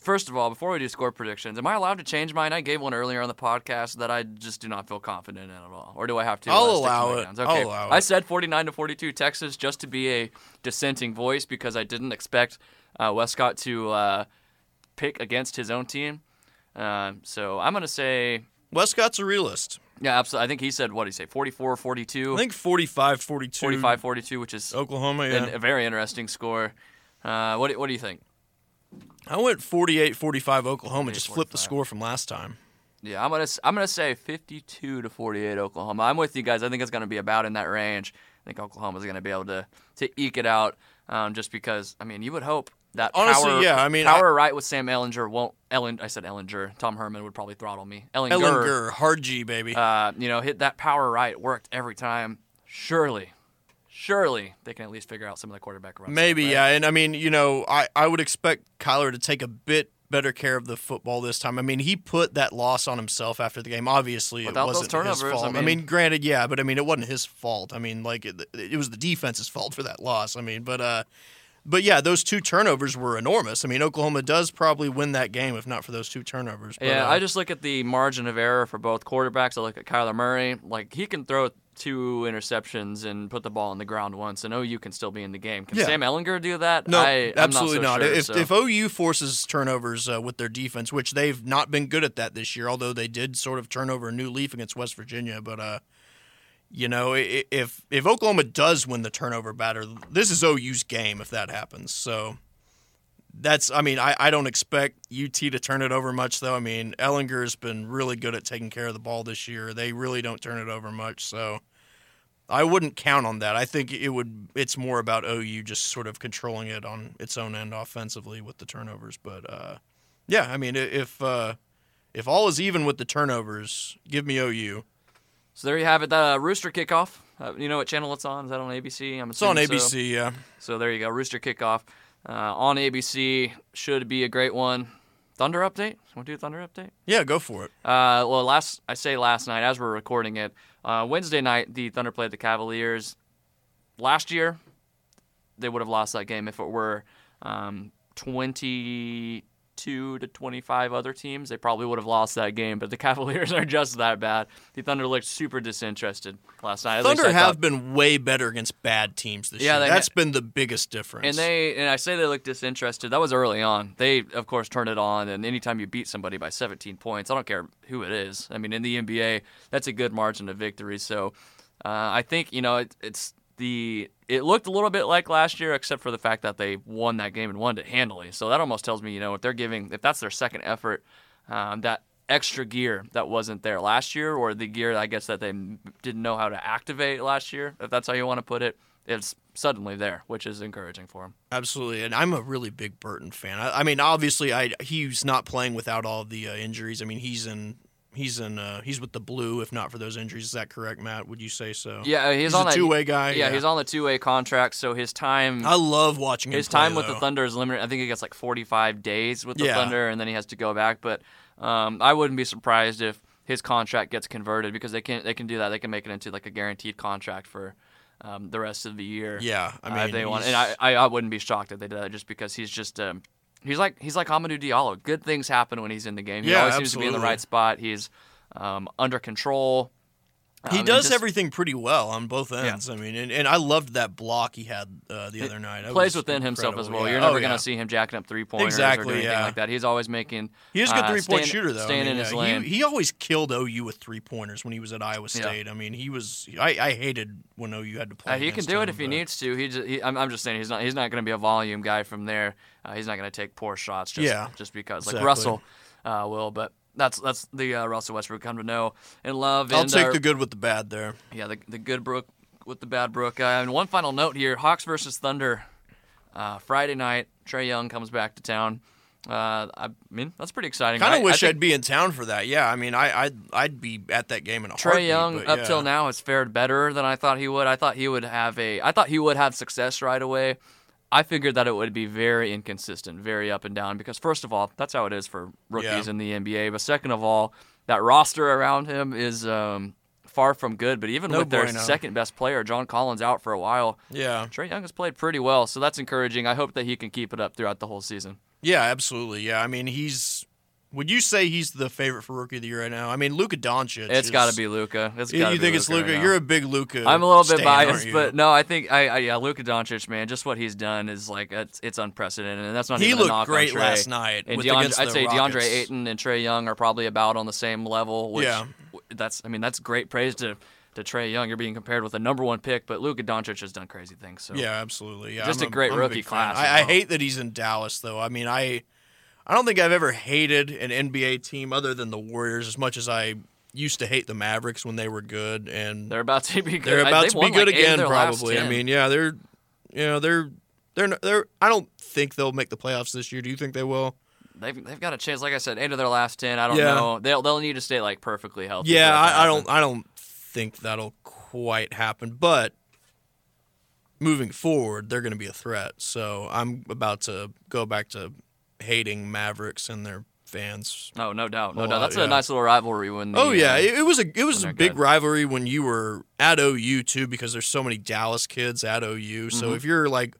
first of all, before we do score predictions, am I allowed to change mine? I gave one earlier on the podcast that I just do not feel confident in at all. Or do I have to? I'll uh, stick allow it. guns? I'll Okay. allow I said 49 to 42 Texas just to be a dissenting voice because I didn't expect uh, Wescott to uh, pick against his own team. Um, so I'm going to say, Wescott's a realist yeah, absolutely. I think he said, what did he say, 44 42? i think 45 42 45 42, which is oklahoma yeah a very interesting score. Uh, what, what do you think? I went 48 45 oklahoma just flipped the score from last time Yeah, I'm gonna I'm gonna say 52 to 48 Oklahoma. I'm with you guys. I think it's gonna be about in that range. I think Oklahoma's gonna be able to to eke it out, um, just because I mean you would hope that Honestly, power, yeah, I mean, power right with Sam Ellinger won't Ellen I said Ellinger. Tom Herman would probably throttle me. Ellinger, ellinger hard g baby uh, you know, hit that power right worked every time. Surely, surely they can at least figure out some of the quarterback runs. Maybe, right? yeah. And I mean, you know, I, I would expect Kyler to take a bit better care of the football this time. I mean, he put that loss on himself after the game. Obviously, Without it those wasn't his turnovers, I fault. I mean- mean, granted, yeah, but I mean, it wasn't his fault. I mean, like it, it was the defense's fault for that loss. I mean, but uh, but yeah, those two turnovers were enormous. I mean, Oklahoma does probably win that game if not for those two turnovers. But, Yeah, uh, I just look at the margin of error for both quarterbacks. I look at Kyler Murray. Like he can throw two interceptions and put the ball on the ground once, and OU can still be in the game. Can Yeah. Sam Ehlinger do that? No, I, absolutely I'm not. not. Sure, if so. if OU forces turnovers uh, with their defense, which they've not been good at that this year, although they did sort of turn over a new leaf against West Virginia, but uh, you know, if if Oklahoma does win the turnover battle, this is OU's game if that happens. So that's, I mean, I, I don't expect UT to turn it over much though. I mean, Ehlinger's been really good at taking care of the ball this year. They really don't turn it over much, so. I wouldn't count on that. I think it would. It's more about OU just sort of controlling it on its own end offensively with the turnovers. But uh, yeah, I mean, if uh, if all is even with the turnovers, give me OU. so there you have it. That uh, Rooster kickoff. Uh, you know what channel it's on? Is that on ABC? I'm It's on assuming so. ABC. Yeah, So there you go. Rooster kickoff uh, on ABC should be a great one. Thunder update. Want to do a Thunder update? yeah, go for it. Uh, well, last I say last night as we're recording it, uh, Wednesday night the Thunder played the Cavaliers. Last year, they would have lost that game if it were um, 22 22 to 25 other teams, they probably would have lost that game. But the Cavaliers are just that bad. The Thunder looked super disinterested last night. At Thunder have thought. been way better against bad teams this Yeah, year. That's ha- been the biggest difference. And they and I say they look disinterested. That was early on. They of course turned it on, and anytime you beat somebody by 17 points, I don't care who it is. I mean, in the NBA, that's a good margin of victory. So uh, I think you know it, it's the it looked a little bit like last year, except for the fact that they won that game and won it handily. So that almost tells me you know if they're giving if that's their second effort, um, that extra gear that wasn't there last year, or the gear I guess that they didn't know how to activate last year, if that's how you want to put it, it's suddenly there, which is encouraging for them. Absolutely, and I'm a really big Burton fan. I, I mean, obviously, I he's not playing without all the uh, injuries. I mean, he's in he's in uh, he's with the blue. If not for those injuries, is that correct, Matt? Would you say so? Yeah, he's, he's, on a two way guy. Yeah, he's on the two way contract, so his time I love watching him his play, time with the. Thunder is limited. I think he gets like 45 days with the Yeah. Thunder, and then he has to go back. But um, I wouldn't be surprised if his contract gets converted because they can they can do that. They can make it into like a guaranteed contract for um, the rest of the year. Yeah, I uh, mean, if they want, and I, I I wouldn't be shocked if they did that just because he's just um, he's like he's like Hamidou Diallo. Good things happen when he's in the game. He Yeah, always seems to be in the right spot. He's um, under control. He does just everything pretty well on both ends. I mean, and, and I loved that block he had uh, the other night. Plays within himself as well. Yeah. You're never Oh, going to yeah. see him jacking up three pointers or Exactly, doing anything yeah. like that. He's always making. He is a good uh, three point shooter though. I Staying mean, in his he- lane. He, always killed OU with three pointers when he was at Iowa Yeah. State. I mean, he was. I, I hated when OU had to play. Uh, he can do it him, if he needs to. He, just, he I'm, I'm just saying he's not he's not going to be a volume guy from there. Uh, he's not going to take poor shots just Yeah, just because like exactly. Russell uh, will. But that's that's the uh, Russell Westbrook come to know and love. I'll and, take uh, the good with the bad there. yeah the the good Brook with the bad Brook. Uh, and one final note here: Hawks versus Thunder, uh, Friday night. Trae Young comes back to town. Uh, I mean that's pretty exciting. Kind I- of I wish think- I'd be in town for that. Yeah, I mean, I, I'd I'd be at that game in a Trae Young, but up till now, has fared better than I thought he would. I thought he would have a. I thought he would have success right away. I figured that it would be very inconsistent, very up and down. Because first of all, that's how it is for rookies Yeah. in the NBA. But second of all, that roster around him is um, far from good. But even No with their bueno. second best player, John Collins, out for a while, Yeah, Trae Young has played pretty well. So that's encouraging. I hope that he can keep it up throughout the whole season. yeah, absolutely. Yeah, I mean, he's. Would you say he's the favorite for rookie of the year right now? I mean, Luka Doncic. It's got to be. It's You, gotta you be think it's Luka? Luka? right. You're a big Luka. I'm a little bit biased, but no, I think I, I yeah, Luka Doncic, man, just what he's done is like it's, it's unprecedented, and that's not he even looked a knock great on Trae. last night. And DeAndre, I'd say Rockets. DeAndre Ayton and Trae Young are probably about on the same level. Which, Yeah. that's I mean that's great praise to to Trae Young. You're being compared with a number one pick, but Luka Doncic has done crazy things. So Yeah, absolutely. Yeah, Just I'm a great I'm rookie fan. class I, I hate that he's in Dallas, though. I mean, I I don't think I've ever hated an NBA team other than the Warriors as much as I used to hate the Mavericks when they were good, and they're about to be good. they're about they've to be good like, again. Probably. I mean, yeah, they're you know they're they're they're. I don't think they'll make the playoffs this year. Do you think they will? they've they've got a chance. Like I said, eight of their last ten. I don't Yeah. know. They'll they'll need to stay like perfectly healthy. Yeah, for that to I, I don't. I don't think that'll quite happen, but. Moving forward, they're going to be a threat. So I'm about to go back to hating Mavericks and their fans No, no doubt, no doubt. lot, That's yeah. a nice little rivalry when. The, Oh yeah, uh, it, it was a it was a big good. rivalry when you were at OU too, because there's so many Dallas kids at OU. So Mhm. if you're like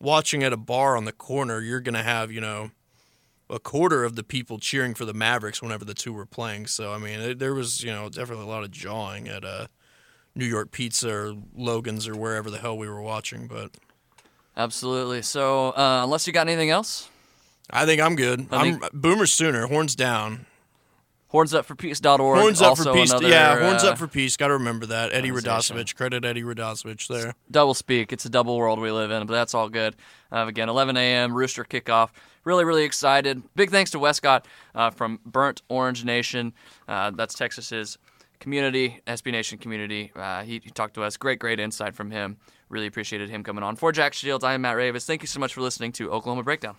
watching at a bar on the corner, you're gonna have you know a quarter of the people cheering for the Mavericks whenever the two were playing. So I mean, it, there was you know definitely a lot of jawing at uh, New York Pizza or Logan's or wherever the hell we were watching. But absolutely. So uh, unless you got anything else, I think I'm good. I I'm Boomer Sooner, horns down. Horns up also for peace. Another, yeah, horns uh, up for peace. Got to remember that. Eddie. Radosevich. Credit Eddie Radosevich there. double speak. It's a double world we live in, but that's all good. Uh, again, 11 a.m. Rooster kickoff. Really, really excited. Big thanks to Wescott uh, from Burnt Orange Nation. Uh, that's Texas's community, SB Nation community. Uh, he, he talked to us. Great, great insight from him. Really appreciated him coming on. For Jack Shields, I am Matt Ravis. Thank you so much for listening to Oklahoma Breakdown.